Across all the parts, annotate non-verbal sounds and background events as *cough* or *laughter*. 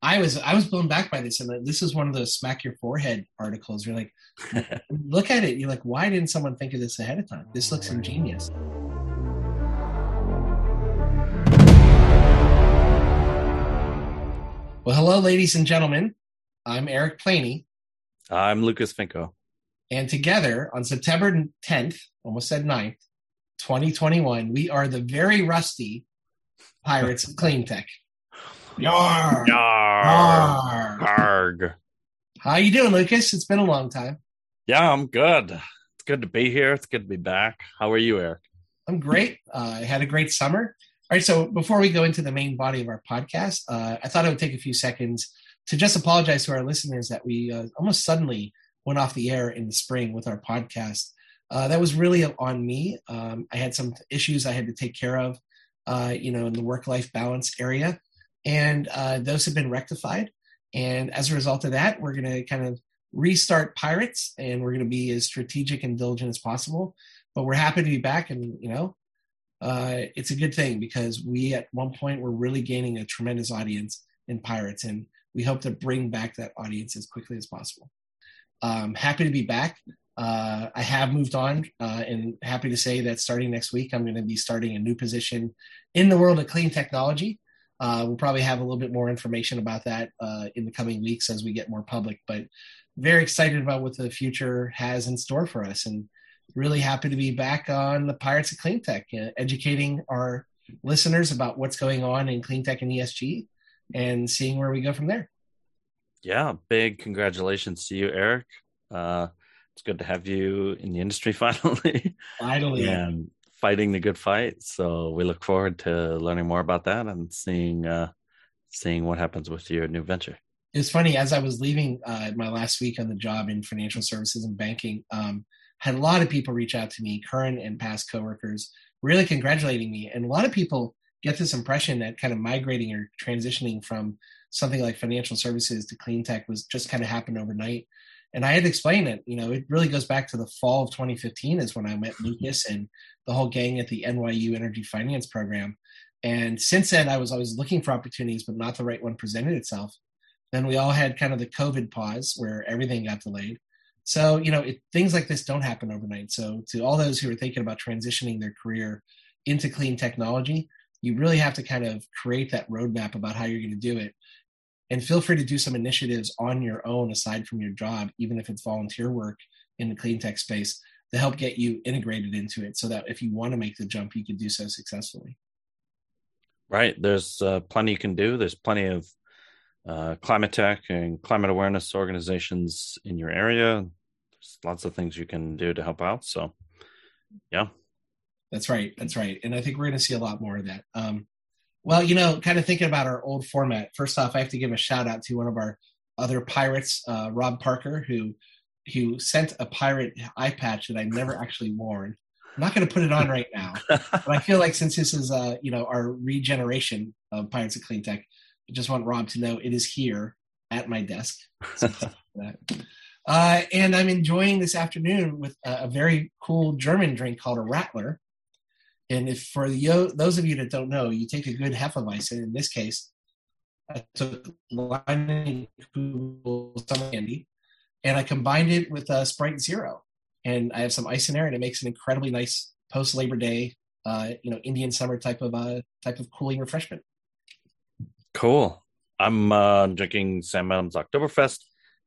I was I was blown back by this, and this is one of those smack your forehead articles. You're like, *laughs* look at it. You're like, why didn't someone think of this ahead of time? This looks ingenious. Well, hello, ladies and gentlemen. I'm Eric Planey. I'm Lucas Finko. And together on September 10th, almost said 9th, 2021, we are the very rusty Pirates of Clean Tech. Yar. Yar. Arg. How you doing, Lucas? It's been a long time. Yeah, I'm good. It's good to be here. It's good to be back. How are you, Eric? I'm great. Uh, I had a great summer. All right, so before we go into the main body of our podcast, uh, I thought I would take a few seconds to just apologize to our listeners that we uh, almost suddenly went off the air in the spring with our podcast. Uh, that was really on me. Um, I had some issues I had to take care of, uh, you know, in the work-life balance area, and uh, those have been rectified. And as a result of that, we're going to kind of restart Pirates, and we're going to be as strategic and diligent as possible. But we're happy to be back, and you know, uh, it's a good thing because we at one point were really gaining a tremendous audience in Pirates, and we hope to bring back that audience as quickly as possible. Um, happy to be back. Uh, I have moved on, uh, and happy to say that starting next week, I'm going to be starting a new position in the world of clean technology. Uh, we'll probably have a little bit more information about that uh, in the coming weeks as we get more public. But very excited about what the future has in store for us, and really happy to be back on the Pirates of Clean Tech, uh, educating our listeners about what's going on in clean tech and ESG, and seeing where we go from there. Yeah, big congratulations to you, Eric. Uh, it's good to have you in the industry *laughs* finally. Finally, and fighting the good fight. So we look forward to learning more about that and seeing uh, seeing what happens with your new venture. It's funny as I was leaving uh, my last week on the job in financial services and banking. Um, had a lot of people reach out to me, current and past coworkers, really congratulating me. And a lot of people get this impression that kind of migrating or transitioning from something like financial services to clean tech was just kind of happened overnight. And I had to explain it. You know, it really goes back to the fall of 2015 is when I met Lucas and the whole gang at the NYU Energy Finance Program. And since then, I was always looking for opportunities, but not the right one presented itself. Then we all had kind of the COVID pause where everything got delayed. So, you know, it, things like this don't happen overnight. So, to all those who are thinking about transitioning their career into clean technology, you really have to kind of create that roadmap about how you're going to do it. And feel free to do some initiatives on your own aside from your job, even if it's volunteer work in the clean tech space, to help get you integrated into it so that if you want to make the jump, you can do so successfully. Right. There's uh, plenty you can do. There's plenty of uh, climate tech and climate awareness organizations in your area. There's lots of things you can do to help out. So, yeah. That's right. That's right. And I think we're going to see a lot more of that. Um, well, you know, kind of thinking about our old format. First off, I have to give a shout out to one of our other pirates, uh, Rob Parker, who who sent a pirate eye patch that I never actually worn. I'm not going to put it on *laughs* right now, but I feel like since this is uh, you know our regeneration of Pirates of Clean Tech, I just want Rob to know it is here at my desk. *laughs* uh, and I'm enjoying this afternoon with a, a very cool German drink called a Rattler. And if for the, those of you that don't know, you take a good Hefeweizen, in this case, I took summer candy, and I combined it with a Sprite Zero, and I have some ice in there, and it makes an incredibly nice post Labor Day, uh, you know, Indian summer type of uh, type of cooling refreshment. Cool. I'm uh, drinking Sam Adams Oktoberfest.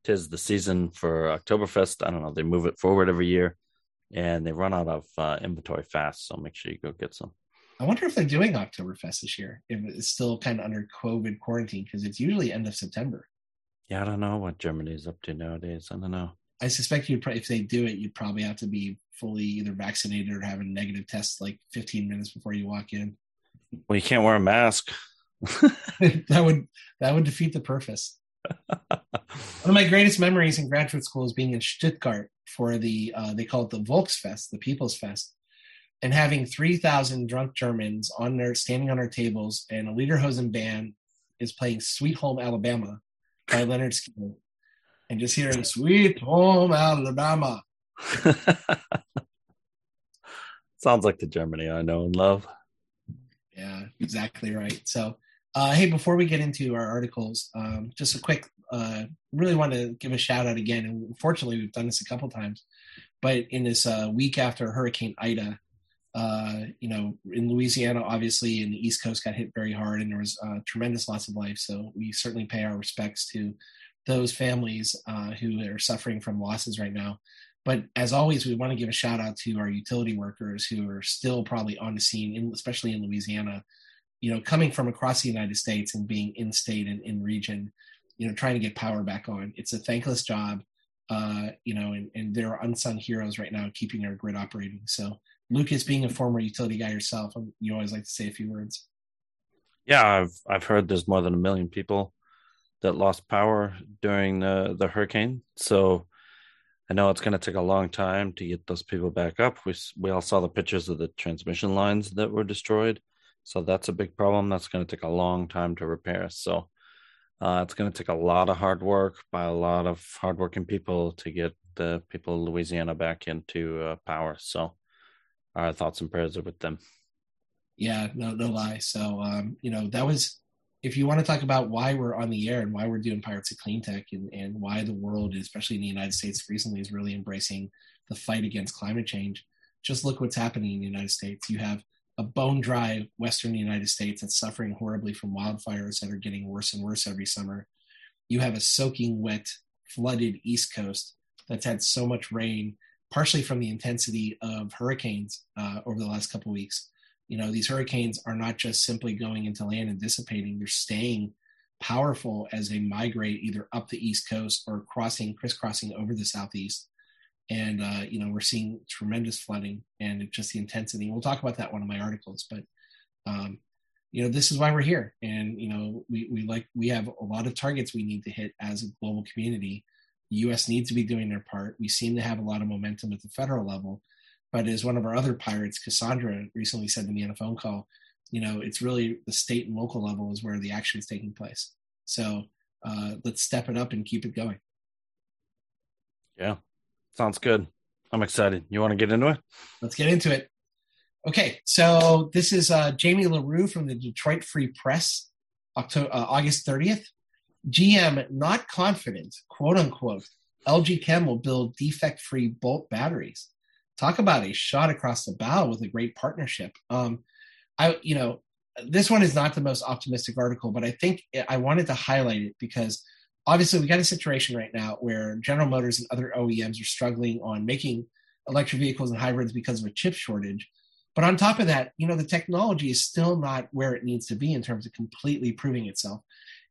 Tis the season for Oktoberfest. I don't know. They move it forward every year and they run out of uh, inventory fast. So make sure you go get some. I wonder if they're doing Oktoberfest this year. If it's still kind of under COVID quarantine because it's usually end of September. Yeah, I don't know what Germany's up to nowadays. I don't know. I suspect you'd if they do it, you'd probably have to be fully either vaccinated or have a negative test like 15 minutes before you walk in. Well, you can't wear a mask. *laughs* that would that would defeat the purpose. *laughs* One of my greatest memories in graduate school is being in Stuttgart for the uh, they call it the Volksfest, the People's Fest, and having three thousand drunk Germans on their standing on our tables, and a Lederhosen band is playing "Sweet Home Alabama" by Lynyrd Skynyrd, and just hearing "Sweet Home Alabama." *laughs* Sounds like the Germany I know and love. Yeah, exactly right. So Uh, hey, before we get into our articles, um, just a quick, uh, really want to give a shout out again. And unfortunately, we've done this a couple times, but in this uh, week after Hurricane Ida, uh, you know, in Louisiana, obviously, and the East Coast got hit very hard, and there was uh, tremendous loss of life. So we certainly pay our respects to those families uh, who are suffering from losses right now. But as always, we want to give a shout out to our utility workers who are still probably on the scene, in, especially in Louisiana. You know, coming from across the United States and being in state and in region, you know, trying to get power back on. It's a thankless job, uh, you know, and, and there are unsung heroes right now keeping our grid operating. So Lucas, being a former utility guy yourself, um, you always like to say a few words. Yeah, I've I've heard there's more than a million people that lost power during the the hurricane. So I know it's going to take a long time to get those people back up. We we all saw the pictures of the transmission lines that were destroyed. So that's a big problem. That's going to take a long time to repair. So uh, it's going to take a lot of hard work by a lot of hardworking people to get the people of Louisiana back into uh, power. So our thoughts and prayers are with them. Yeah, no, no lie. So, um, you know, that was, if you want to talk about why we're on the air and why we're doing Pirates of Clean Tech and, and why the world, especially in the United States recently, is really embracing the fight against climate change, just look what's happening in the United States. You have a bone dry Western United States that's suffering horribly from wildfires that are getting worse and worse every summer. You have a soaking wet, flooded East Coast that's had so much rain partially from the intensity of hurricanes uh, over the last couple weeks. You know, these hurricanes are not just simply going into land and dissipating; they're staying powerful as they migrate either up the east coast or crossing, crisscrossing over the southeast. And uh, you know, we're seeing tremendous flooding and just the intensity. We'll talk about that in one of my articles, but um, you know, this is why we're here. And you know, we we like we have a lot of targets we need to hit as a global community the U.S. needs to be doing their part. We seem to have a lot of momentum at the federal level, but as one of our other pirates, Cassandra, recently said to me on a phone call, you know, it's really the state and local level is where the action is taking place. So uh, let's step it up and keep it going. Yeah, sounds good. I'm excited. You want to get into it? Let's get into it. Okay, so this is uh, Jamie LaReau from the Detroit Free Press, October, uh, August 30th. GM not confident, quote unquote, LG Chem will build defect free bolt batteries. Talk about a shot across the bow with a great partnership. Um, I, you know, this one is not the most optimistic article, but I think I wanted to highlight it because obviously we got a situation right now where General Motors and other OEMs are struggling on making electric vehicles and hybrids because of a chip shortage. But on top of that, you know, the technology is still not where it needs to be in terms of completely proving itself.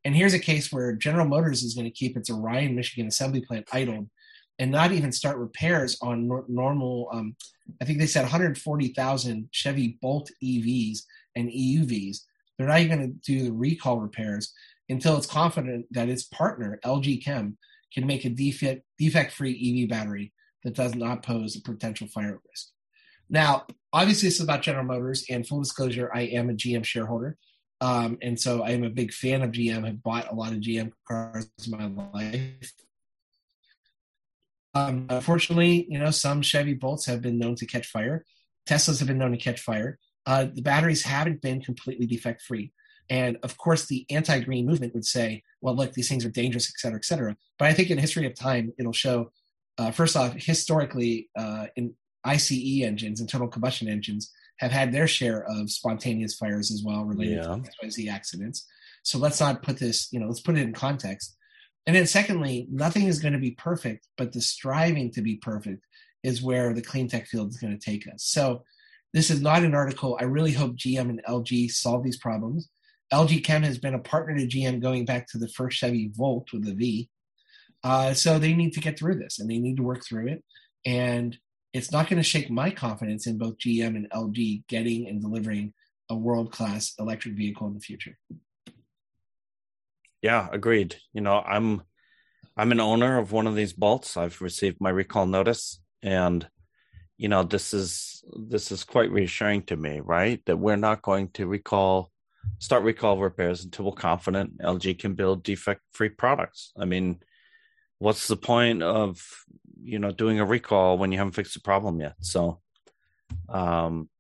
And here's a case where General Motors is going to keep its Orion, Michigan assembly plant idled and not even start repairs on nor- normal, um, I think they said 140,000 Chevy Bolt EVs and EUVs. They're not even going to do the recall repairs until it's confident that its partner, LG Chem, can make a defect, defect-free EV battery that does not pose a potential fire risk. Now, obviously, this is about General Motors, and full disclosure, I am a GM shareholder. Um, and so I am a big fan of GM. I've bought a lot of GM cars in my life. Um, unfortunately, you know, some Chevy Bolts have been known to catch fire. Teslas have been known to catch fire. Uh, the batteries haven't been completely defect free. And of course, the anti green movement would say, well, look, these things are dangerous, et cetera, et cetera. But I think in history of time, it'll show, uh, first off, historically, uh, in ICE engines, internal combustion engines, have had their share of spontaneous fires as well related yeah. to XYZ accidents. So let's not put this, you know, let's put it in context. And then secondly, nothing is going to be perfect, but the striving to be perfect is where the clean tech field is going to take us. So this is not an article. I really hope GM and LG solve these problems. LG Chem has been a partner to GM going back to the first Chevy Volt with the V. Uh, so they need to get through this and they need to work through it. And it's not going to shake my confidence in both GM and LG getting and delivering a world class electric vehicle in the future. Yeah, agreed. You know, I'm I'm an owner of one of these bolts. I've received my recall notice and you know, this is this is quite reassuring to me, right? That we're not going to recall start recall repairs until we're confident LG can build defect free products. I mean, what's the point of you know doing a recall when you haven't fixed the problem yet so um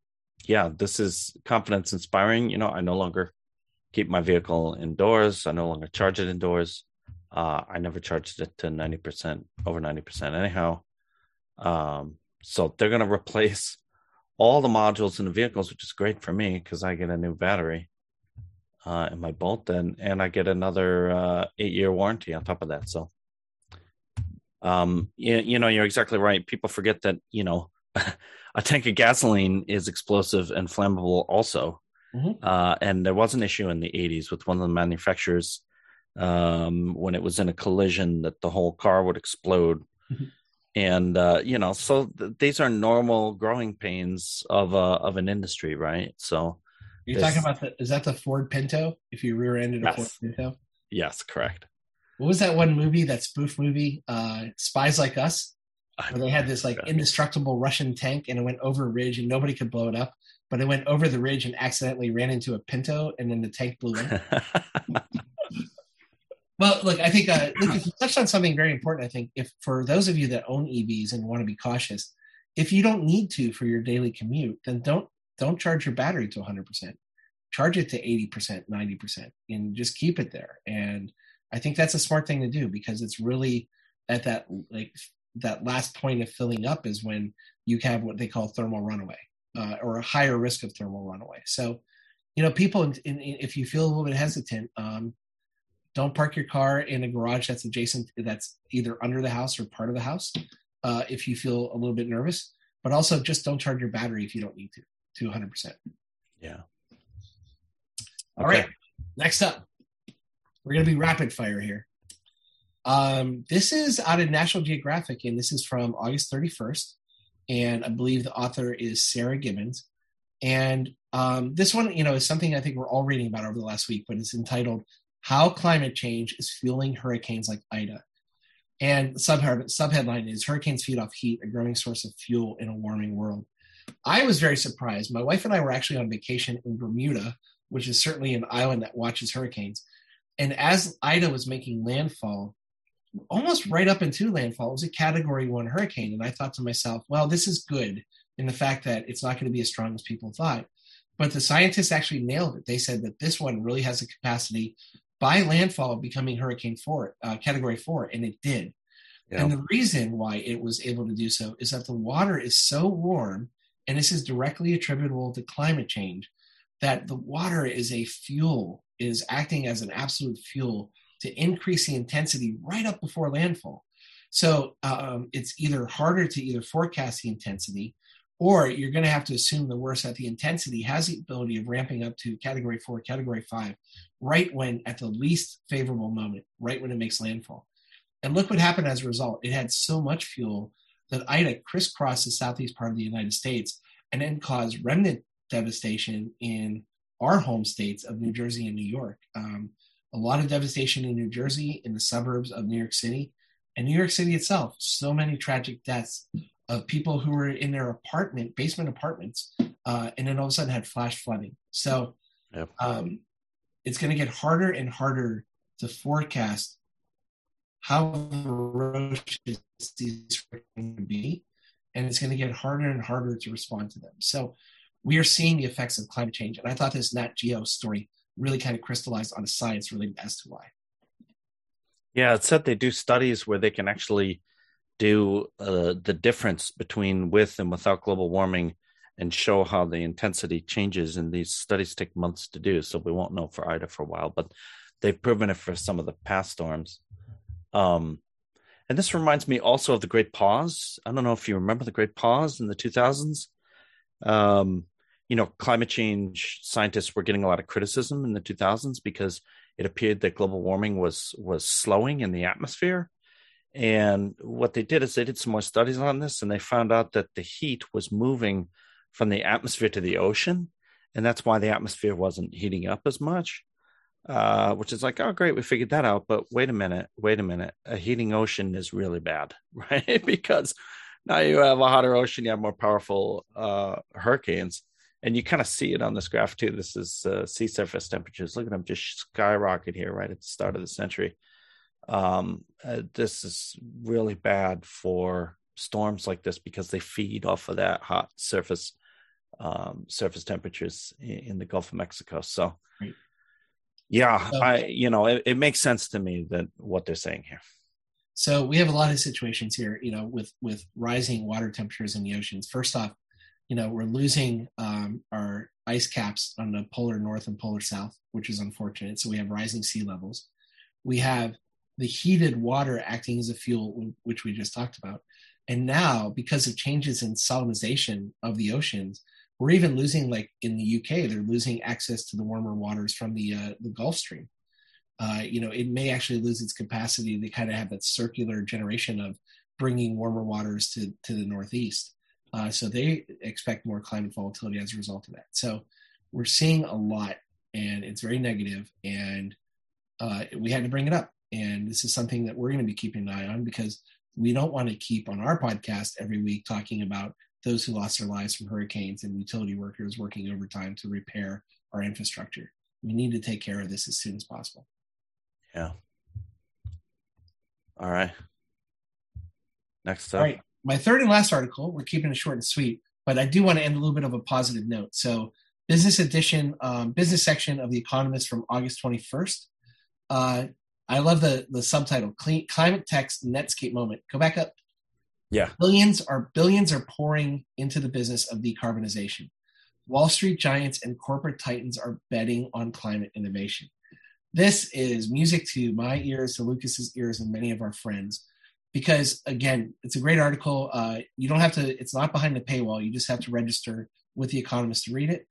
yeah this is confidence inspiring you know i no longer keep my vehicle indoors. I no longer charge it indoors. Uh, I never charged it to 90%, over 90% anyhow. Um, so they're going *laughs* to replace all the modules in the vehicles, which is great for me because I get a new battery uh, in my Bolt and, and I get another uh, eight year warranty on top of that. So, um, you, you know, you're exactly right. People forget that, you know, *laughs* a tank of gasoline is explosive and flammable also. Mm-hmm. Uh, and there was an issue in the 80s with one of the manufacturers um, when it was in a collision that the whole car would explode. Mm-hmm. And uh, you know, so th- these are normal growing pains of uh, of an industry, right? So you're talking about the is that the Ford Pinto? If you rear-ended yes. a Ford Pinto? Yes, correct. What was that one movie? That spoof movie, uh, Spies Like Us, where they had this like indestructible Russian tank and it went over a ridge and nobody could blow it up but it went over the ridge and accidentally ran into a Pinto, and then the tank blew up. *laughs* well, look, I think uh, *clears throat* look, you touched on something very important. I think if for those of you that own EVs and want to be cautious, if you don't need to for your daily commute, then don't don't charge your battery to 100%. Charge it to 80%, 90%, and just keep it there. And I think that's a smart thing to do because it's really at that like that last point of filling up is when you have what they call thermal runaway uh, or a higher risk of thermal runaway. So, you know, people, in, in, if you feel a little bit hesitant, um, don't park your car in a garage that's adjacent, that's either under the house or part of the house. Uh, if you feel a little bit nervous, but also just don't charge your battery if you don't need to to 100%. Yeah. All okay. right. Next up, we're going to be rapid fire here. Um, this is out of National Geographic, and this is from August 31st and I believe the author is Sarah Gibbens. And um, this one, you know, is something I think we're all reading about over the last week, but it's entitled "How Climate Change is Fueling Hurricanes Like Ida." And subhead subheadline is "Hurricanes Feed Off Heat: A Growing Source of Fuel in a Warming World." I was very surprised. My wife and I were actually on vacation in Bermuda, which is certainly an island that watches hurricanes. And as Ida was making landfall, almost right up into landfall. It was a category one hurricane. And I thought to myself, well, this is good in the fact that it's not going to be as strong as people thought. But the scientists actually nailed it. They said that this one really has a capacity by landfall of becoming Hurricane Four, uh, Category Four, and it did. Yeah. And the reason why it was able to do so is that the water is so warm, and this is directly attributable to climate change, that the water is a fuel, is acting as an absolute fuel to increase the intensity right up before landfall. So um, it's either harder to either forecast the intensity or you're going to have to assume the worst that the intensity has the ability of ramping up to category four, category five, right when at the least favorable moment, right when it makes landfall. And look what happened as a result. It had so much fuel that Ida crisscrossed the southeast part of the United States and then caused remnant devastation in our home states of New Jersey and New York. Um, a lot of devastation in New Jersey, in the suburbs of New York City, and New York City itself. So many tragic deaths of people who were in their apartment, basement apartments, uh, and then all of a sudden had flash flooding. So yep. um, it's going to get harder and harder to forecast how ferocious these are going to be, and it's going to get harder and harder to respond to them. So we are seeing the effects of climate change, and I thought this Nat Geo story really kind of crystallized on a science related as to why. Yeah, it said they do studies where they can actually do uh, the difference between with and without global warming and show how the intensity changes. And these studies take months to do, so we won't know for Ida for a while. But they've proven it for some of the past storms. Um, and this reminds me also of the Great Pause. I don't know if you remember the Great Pause in the 2000s. Um, you know, climate change scientists were getting a lot of criticism in the 2000s because it appeared that global warming was was slowing in the atmosphere. And what they did is they did some more studies on this, and they found out that the heat was moving from the atmosphere to the ocean, and that's why the atmosphere wasn't heating up as much. Uh, which is like, oh, great, we figured that out. But wait a minute, wait a minute. A heating ocean is really bad, *laughs* right? because now you have a hotter ocean, you have more powerful uh, hurricanes and you kind of see it on this graph too. This is uh, sea surface temperatures. Look at them just skyrocket here right at the start of the century. Um, uh, this is really bad for storms like this because they feed off of that hot surface um, surface temperatures in, in, the Gulf of Mexico. So, right. Yeah, so, I you know it, it makes sense to me that what they're saying here. So we have a lot of situations here, you know, with with rising water temperatures in the oceans. First off, you know, we're losing um, our ice caps on the polar north and polar south, which is unfortunate. So we have rising sea levels. We have the heated water acting as a fuel, which we just talked about. And now, because of changes in salinization of the oceans, we're even losing, like in the UK, they're losing access to the warmer waters from the uh, the Gulf Stream. Uh, you know, it may actually lose its capacity to kind of have that circular generation of bringing warmer waters to to the Northeast. Uh, so they expect more climate volatility as a result of that. So we're seeing a lot, and it's very negative, and uh, we had to bring it up. And this is something that we're going to be keeping an eye on because we don't want to keep on our podcast every week talking about those who lost their lives from hurricanes and utility workers working overtime to repair our infrastructure. We need to take care of this as soon as possible. Yeah. All right. Next up. All right. My third and last article, we're keeping it short and sweet, but I do want to end a little bit of a positive note. So, business edition, um, business section of The Economist from August 21st. Uh, I love the the subtitle: Clean, "Climate Tech's Netscape Moment." Go back up. Yeah, billions are billions are pouring into the business of decarbonization. Wall Street giants and corporate titans are betting on climate innovation. This is music to my ears, to Lucas's ears, and many of our friends, because again, it's a great article. Uh, you don't have to; it's not behind the paywall. You just have to register with the Economist to read it.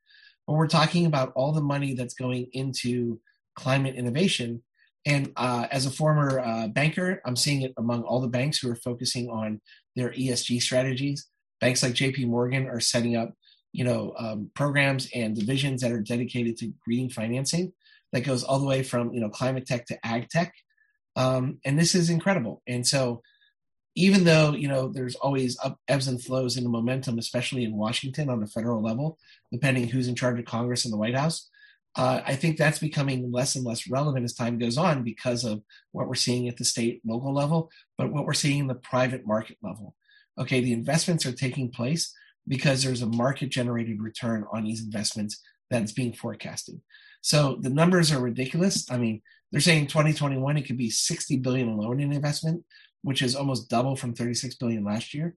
But we're talking about all the money that's going into climate innovation and uh, as a former uh, banker, I'm seeing it among all the banks who are focusing on their ESG strategies. Banks like JP Morgan are setting up, you know, um, programs and divisions that are dedicated to green financing that goes all the way from, you know, climate tech to ag tech. Um, and this is incredible. And so even though, you know, there's always up, ebbs and flows in the momentum, especially in Washington on the federal level, depending who's in charge of Congress and the White House, uh, I think that's becoming less and less relevant as time goes on because of what we're seeing at the state local level, but what we're seeing in the private market level. Okay, the investments are taking place because there's a market generated return on these investments that's being forecasted. So the numbers are ridiculous. I mean, they're saying 2021 it could be 60 billion alone in investment, which is almost double from 36 billion last year.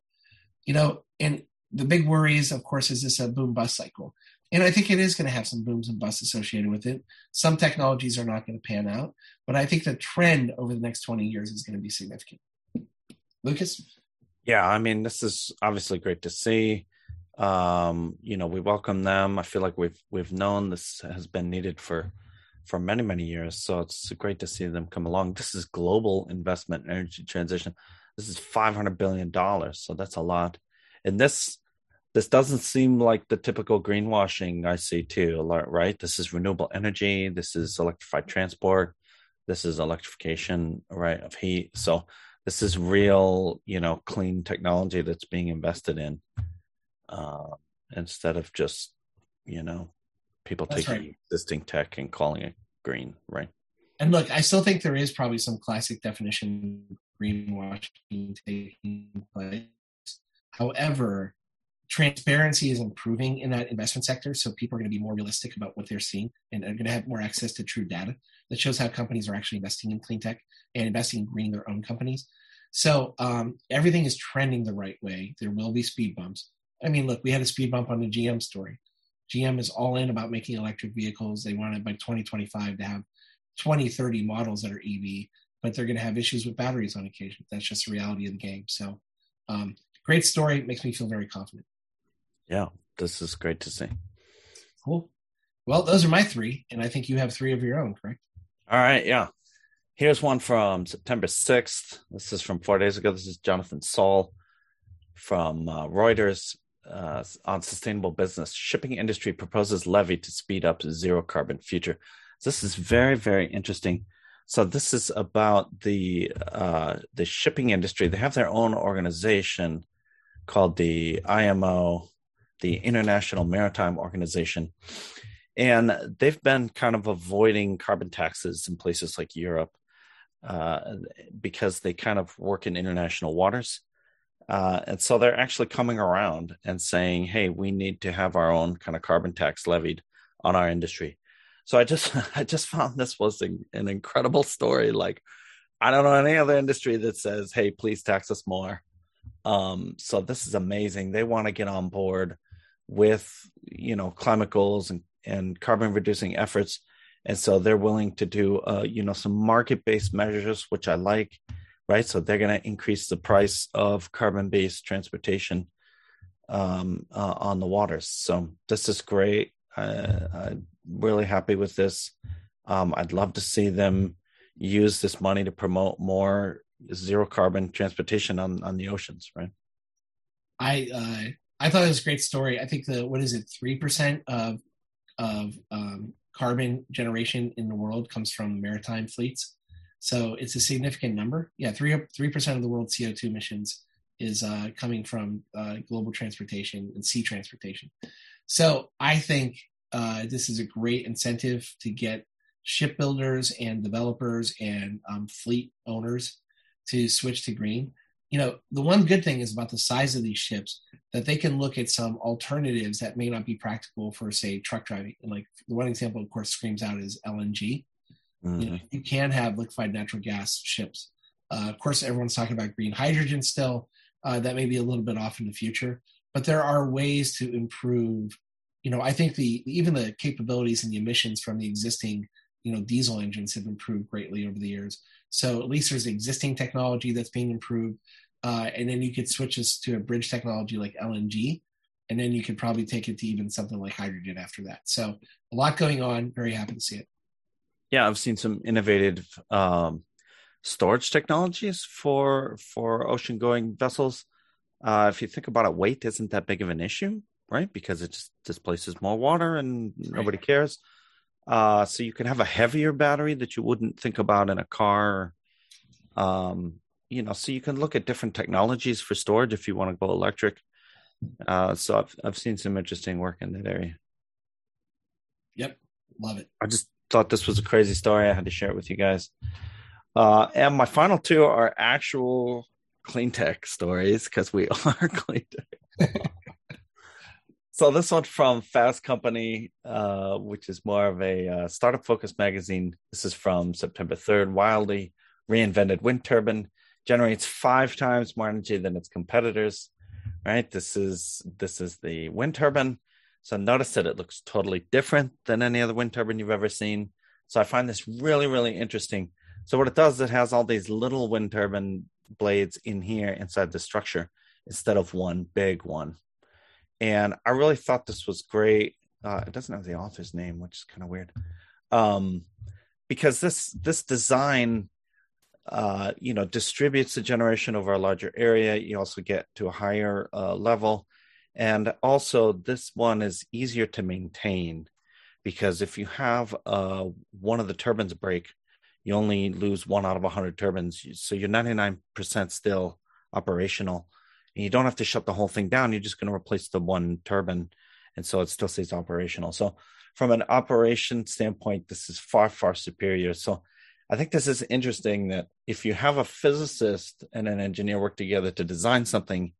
You know, and the big worry is, of course, is this a boom bust cycle? And I think it is going to have some booms and busts associated with it. Some technologies are not going to pan out, but I think the trend over the next 20 years is going to be significant. Lucas? Yeah, I mean, this is obviously great to see. Um, you know, we welcome them. I feel like we've we've known this has been needed for for many many years, so it's great to see them come along. This is global investment energy transition. This is 500 billion dollars, so that's a lot. And this this doesn't seem like the typical greenwashing I see too, right? This is renewable energy, this is electrified transport, this is electrification, right, of heat. So this is real, you know, clean technology that's being invested in uh, instead of just, you know, people that's taking right. existing tech and calling it green, right? And look, I still think there is probably some classic definition greenwashing taking place. However, transparency is improving in that investment sector. So people are going to be more realistic about what they're seeing and are going to have more access to true data that shows how companies are actually investing in clean tech and investing in greening their own companies. So um, everything is trending the right way. There will be speed bumps. I mean, look, we had a speed bump on the GM story. GM is all in about making electric vehicles. They wanted by 2025 to have 20, 30 models that are EV, but they're going to have issues with batteries on occasion. That's just the reality of the game. So, um, great story. Makes me feel very confident yeah, this is great to see. Cool. Well, those are my three, and I think you have three of your own, correct? All right, yeah. Here's one from September 6th. This is from four days ago. This is Jonathan Saul from uh, Reuters uh, on sustainable business. Shipping industry proposes levy to speed up zero carbon future. This is very, very interesting. So this is about the uh, the shipping industry. They have their own organization called the IMO, the International Maritime Organization. And they've been kind of avoiding carbon taxes in places like Europe uh, because they kind of work in international waters. Uh, and so they're actually coming around and saying, hey, we need to have our own kind of carbon tax levied on our industry. So I just *laughs* I just found this was an, an incredible story. Like I don't know any other industry that says, "Hey, please tax us more." Um, so this is amazing. They want to get on board with you know climate goals and and carbon reducing efforts, and so they're willing to do uh, you know some market based measures, which I like. Right, so they're going to increase the price of carbon based transportation um, uh, on the waters. So this is great. I'm really happy with this. Um, I'd love to see them use this money to promote more zero carbon transportation on on the oceans. Right. I uh, I thought it was a great story. I think the what is it three percent of of um, carbon generation in the world comes from maritime fleets. So it's a significant number. Yeah, three three percent of the world's CO two emissions is uh, coming from uh, global transportation and sea transportation. So I think uh, this is a great incentive to get shipbuilders and developers and um, fleet owners to switch to green. You know, the one good thing is about the size of these ships that they can look at some alternatives that may not be practical for, say, truck driving. And like the one example, of course, screams out is LNG. Mm-hmm. You, know, you can have liquefied natural gas ships. Uh, of course, everyone's talking about green hydrogen still, uh, that may be a little bit off in the future, but there are ways to improve. You know, I think the even the capabilities and the emissions from the existing you know diesel engines have improved greatly over the years. So at least there's existing technology that's being improved, uh, and then you could switch this to a bridge technology like LNG, and then you could probably take it to even something like hydrogen after that. So a lot going on. Very happy to see it. Yeah, I've seen some innovative um, storage technologies for for ocean going vessels. Uh, if you think about it, weight isn't that big of an issue, right? Because it just displaces more water and right. nobody cares. Uh, so you can have a heavier battery that you wouldn't think about in a car. Um, you know, so you can look at different technologies for storage if you want to go electric. Uh, so I've I've seen some interesting work in that area. Yep, love it. I just thought this was a crazy story. I had to share it with you guys. Uh, and my final two are actual clean tech stories because we *laughs* are clean tech. *laughs* so this one from Fast Company, uh, which is more of a uh, startup focused magazine. This is from September 3rd. Wildly reinvented wind turbine generates five times more energy than its competitors. Right. This is this is the wind turbine. So notice that it looks totally different than any other wind turbine you've ever seen. So I find this really, really interesting so what it does, it has all these little wind turbine blades in here inside the structure instead of one big one. And I really thought this was great. Uh, it doesn't have the author's name, which is kind of weird, um, because this this design, uh, you know, distributes the generation over a larger area. You also get to a higher uh, level, and also this one is easier to maintain because if you have uh, one of the turbines break, you only lose one out of 100 turbines. So you're 99% still operational. And you don't have to shut the whole thing down. You're just going to replace the one turbine. And so it still stays operational. So, from an operation standpoint, this is far, far superior. So, I think this is interesting that if you have a physicist and an engineer work together to design something,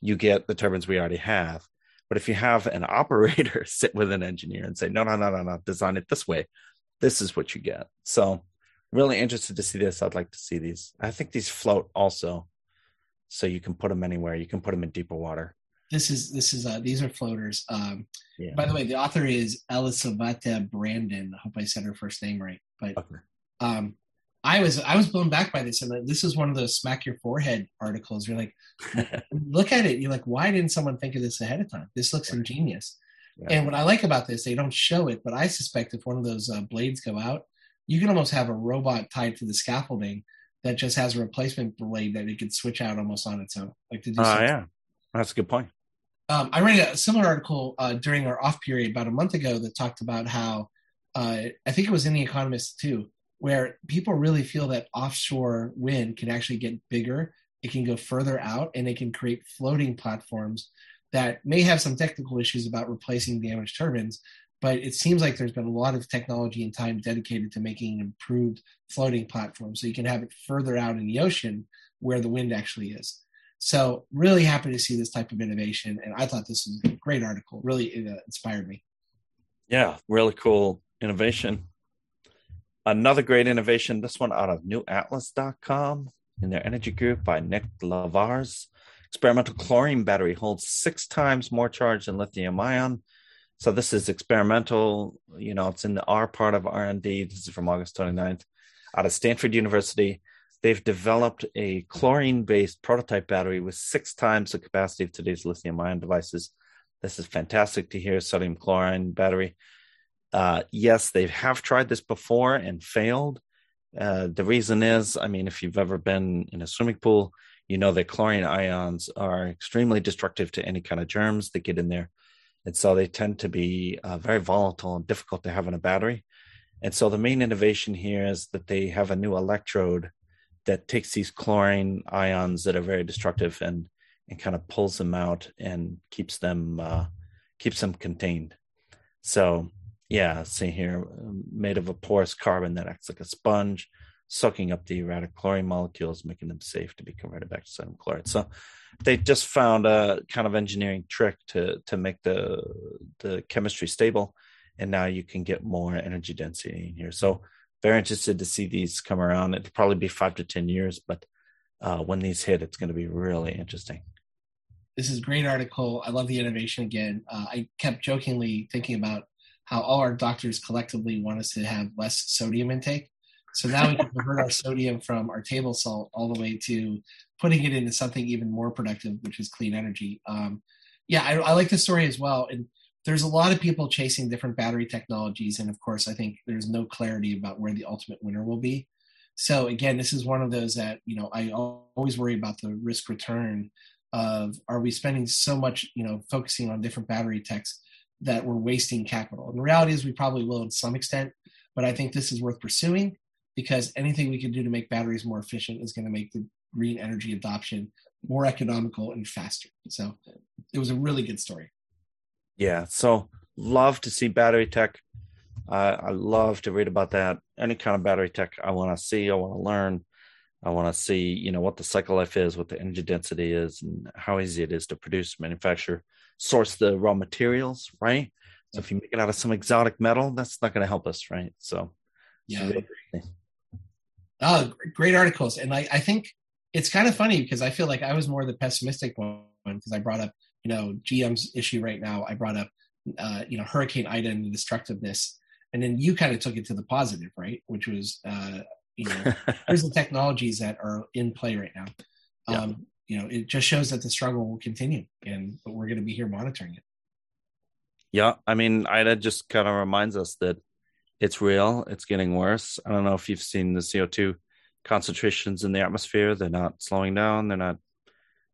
you get the turbines we already have. But if you have an *laughs* operator *laughs* sit with an engineer and say, no, no, no, no, no, design it this way, this is what you get. So really interested to see this. I'd like to see these. I think these float also, so you can put them anywhere. You can put them in deeper water. This is this is uh, these are floaters. Um, yeah. By the way, the author is Elissaveta Brandon. I hope I said her first name right. But okay. Um, I was I was blown back by this, and this is one of those smack your forehead articles. You're like, *laughs* look at it. You're like, why didn't someone think of this ahead of time? This looks ingenious. Yeah. And what I like about this, they don't show it, but I suspect if one of those uh, blades go out, you can almost have a robot tied to the scaffolding that just has a replacement blade that it could switch out almost on its own. Like to do. Uh, yeah, that's a good point. Um, I read a similar article uh, during our off period about a month ago that talked about how uh, I think it was in the Economist too, where people really feel that offshore wind can actually get bigger. It can go further out, and it can create floating platforms that may have some technical issues about replacing damaged turbines, but it seems like there's been a lot of technology and time dedicated to making improved floating platform so you can have it further out in the ocean where the wind actually is. So, really happy to see this type of innovation. And I thought this was a great article, really uh, inspired me. Yeah, really cool. innovation. Another great innovation, this one out of newatlas.com in their energy group by Nick Lavars. Experimental chlorine battery holds six times more charge than lithium ion. So this is experimental, you know, it's in the R part of R&D. This is from August 29th out of Stanford University. They've developed a chlorine-based prototype battery with six times the capacity of today's lithium-ion devices. This is fantastic to hear. Sodium chlorine battery. Uh, yes, they have tried this before and failed. Uh, the reason is, I mean, if you've ever been in a swimming pool, you know that chlorine ions are extremely destructive to any kind of germs that get in there. And so they tend to be uh, very volatile and difficult to have in a battery. And so the main innovation here is that they have a new electrode that takes these chlorine ions that are very destructive and and kind of pulls them out and keeps them uh, keeps them contained. So yeah, see here, made of a porous carbon that acts like a sponge, soaking up the erratic chlorine molecules, making them safe to be converted back to sodium chloride. So they just found a kind of engineering trick to to make the the chemistry stable, and now you can get more energy density in here. So very interested to see these come around. It'll probably be five to ten years, but uh, when these hit, it's going to be really interesting. This is a great article. I love the innovation again. Uh, I kept jokingly thinking about how all our doctors collectively want us to have less sodium intake. So now we can convert our sodium from our table salt all the way to putting it into something even more productive, which is clean energy. Um, yeah, I, I like the story as well. And there's a lot of people chasing different battery technologies and of course i think there's no clarity about where the ultimate winner will be so again this is one of those that you know i always worry about the risk return of are we spending so much you know focusing on different battery techs that we're wasting capital and the reality is we probably will in some extent but i think this is worth pursuing because anything we can do to make batteries more efficient is going to make the green energy adoption more economical and faster so it was a really good story yeah, so love to see battery tech. Uh, I love to read about that. Any kind of battery tech I want to see, I want to learn. I want to see, you know, what the cycle life is, what the energy density is, and how easy it is to produce, manufacture, source the raw materials, right? So if you make it out of some exotic metal, that's not going to help us, right? So, yeah. oh, great articles, and I, I think it's kind of funny because I feel like I was more the pessimistic one because I brought up you know GM's issue right now. I brought up uh, you know Hurricane Ida and the destructiveness, and then you kind of took it to the positive, right? Which was uh, you know *laughs* here's the technologies that are in play right now. Yeah. You know, it just shows that the struggle will continue, and but we're going to be here monitoring it. Yeah, I mean, Ida just kind of reminds us that it's real. It's getting worse. I don't know if you've seen the CO two concentrations in the atmosphere. They're not slowing down. They're not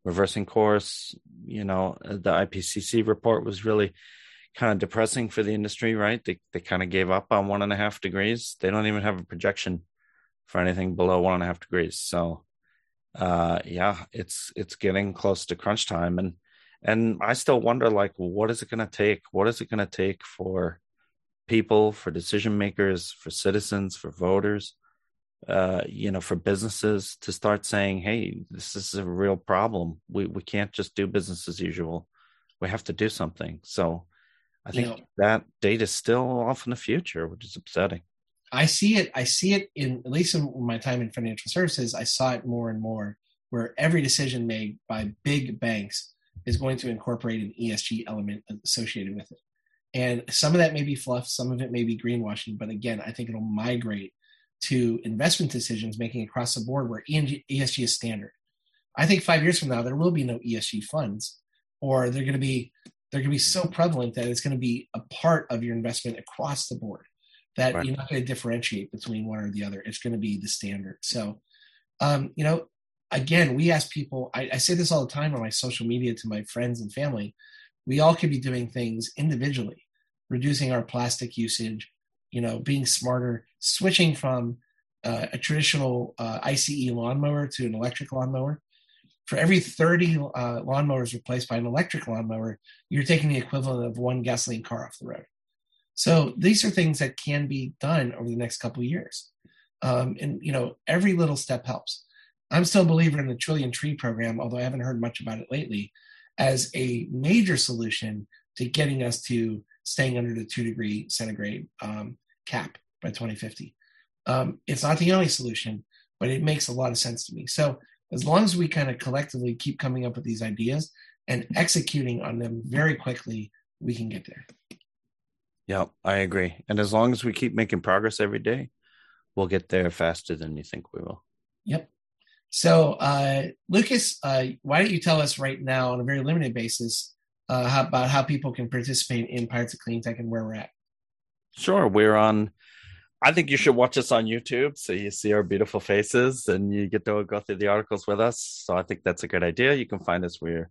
reversing course. You know, the IPCC report was really kind of depressing for the industry, right? They they kind of gave up on one and a half degrees. They don't even have a projection for anything below one and a half degrees. So, uh, yeah, it's it's getting close to crunch time, and and I still wonder, like, what is it going to take? What is it going to take for people, for decision makers, for citizens, for voters uh, you know, for businesses to start saying, "Hey, this is a real problem. We we can't just do business as usual. We have to do something." So, I think that date is still off in the future, which is upsetting. I see it. I see it in at least in my time in financial services. I saw it more and more, where every decision made by big banks is going to incorporate an ESG element associated with it. And some of that may be fluff, some of it may be greenwashing, but again, I think it'll migrate to investment decisions making across the board where ESG is standard. I think five years from now there will be no ESG funds, or they're going to be they're going to be so prevalent that it's going to be a part of your investment across the board that right. you're not going to differentiate between one or the other. It's going to be the standard. So, um, you know, again, we ask people. I, I say this all the time on my social media to my friends and family. We all could be doing things individually, reducing our plastic usage, you know, being smarter, switching from uh, a traditional uh, ICE lawnmower to an electric lawnmower. For every 30 uh, lawnmowers replaced by an electric lawnmower, you're taking the equivalent of one gasoline car off the road. So these are things that can be done over the next couple of years. Um, and, you know, every little step helps. I'm still a believer in the Trillion Tree program, although I haven't heard much about it lately, as a major solution to getting us to staying under the two degree centigrade um, cap by 2050. Um, it's not the only solution, but it makes a lot of sense to me. So as long as we kind of collectively keep coming up with these ideas and executing on them very quickly, we can get there. Yeah, I agree. And as long as we keep making progress every day, we'll get there faster than you think we will. Yep. So, uh, Lucas, uh, why don't you tell us right now, on a very limited basis, uh, how, about how people can participate in Pirates of Clean Tech and where we're at? Sure. We're on. I think you should watch us on YouTube so you see our beautiful faces and you get to go through the articles with us. So I think that's a good idea. You can find us. We're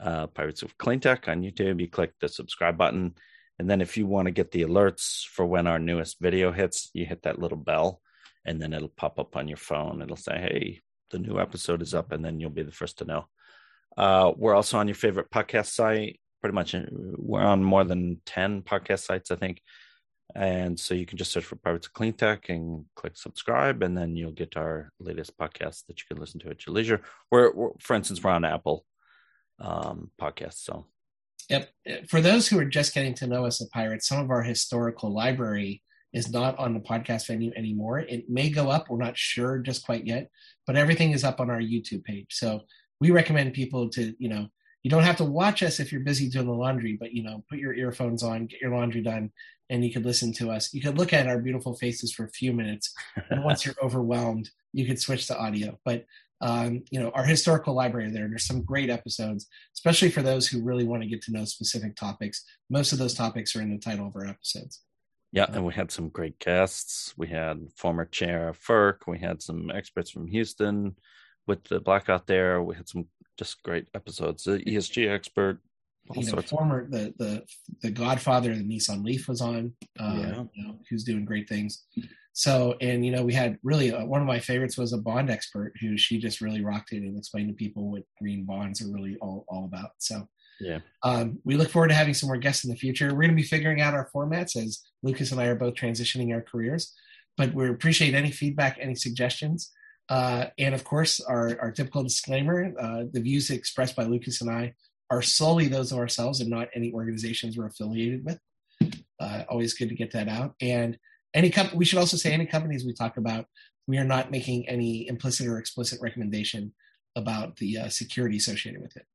uh, Pirates of Clean Tech on YouTube. You click the subscribe button. And then if you want to get the alerts for when our newest video hits, you hit that little bell and then it'll pop up on your phone. It'll say, hey, the new episode is up, and then you'll be the first to know. Uh, we're also on your favorite podcast site. Pretty much, uh, we're on more than 10 podcast sites, I think. And so you can just search for Pirates of Clean Tech and click subscribe, and then you'll get our latest podcast that you can listen to at your leisure. We're, we're for instance, we're on Apple um, podcasts. So Yep. For those who are just getting to know us at Pirates, some of our historical library is not on the podcast venue anymore. It may go up. We're not sure just quite yet, but everything is up on our YouTube page. So we recommend people to, you know, you don't have to watch us if you're busy doing the laundry, but you know, put your earphones on, get your laundry done, and you could listen to us. You could look at our beautiful faces for a few minutes, and once you're *laughs* overwhelmed, you could switch to audio. But um, you know, our historical library there. There's some great episodes, especially for those who really want to get to know specific topics. Most of those topics are in the title of our episodes. Yeah, and we had some great guests. We had former chair of FERC. We had some experts from Houston with the blackout there. We had some just great episodes. The ESG expert, all you know, former the the the Godfather of the Nissan Leaf was on. Um, yeah, you know, who's doing great things. So, and you know, we had really uh, one of my favorites was a bond expert who she just really rocked it and explained to people what green bonds are really all, all about. So, yeah, um, we look forward to having some more guests in the future. We're going to be figuring out our formats as Lucas and I are both transitioning our careers, but we appreciate any feedback, any suggestions. Uh, and of course, our, our typical disclaimer uh, the views expressed by Lucas and I are solely those of ourselves and not any organizations we're affiliated with. Uh, always good to get that out. And any company we should also say any companies we talk about we are not making any implicit or explicit recommendation about the uh, security associated with it.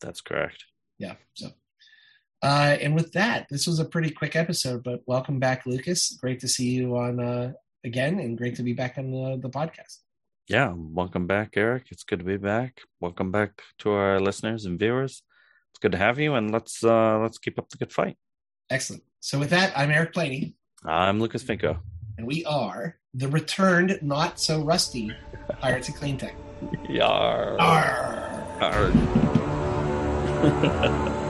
That's correct. Yeah so uh, and with that this was a pretty quick episode but welcome back lucas. Great to see you on uh, again and great to be back on the, the podcast. Yeah welcome back eric. It's good to be back. Welcome back to our listeners and viewers. It's good to have you and let's uh let's keep up the good fight. Excellent. So with that i'm eric planey I'm Lucas Finko. And we are the returned, not so rusty Pirates of Clean Tech. *laughs* Yar. Arr. Arr. *laughs*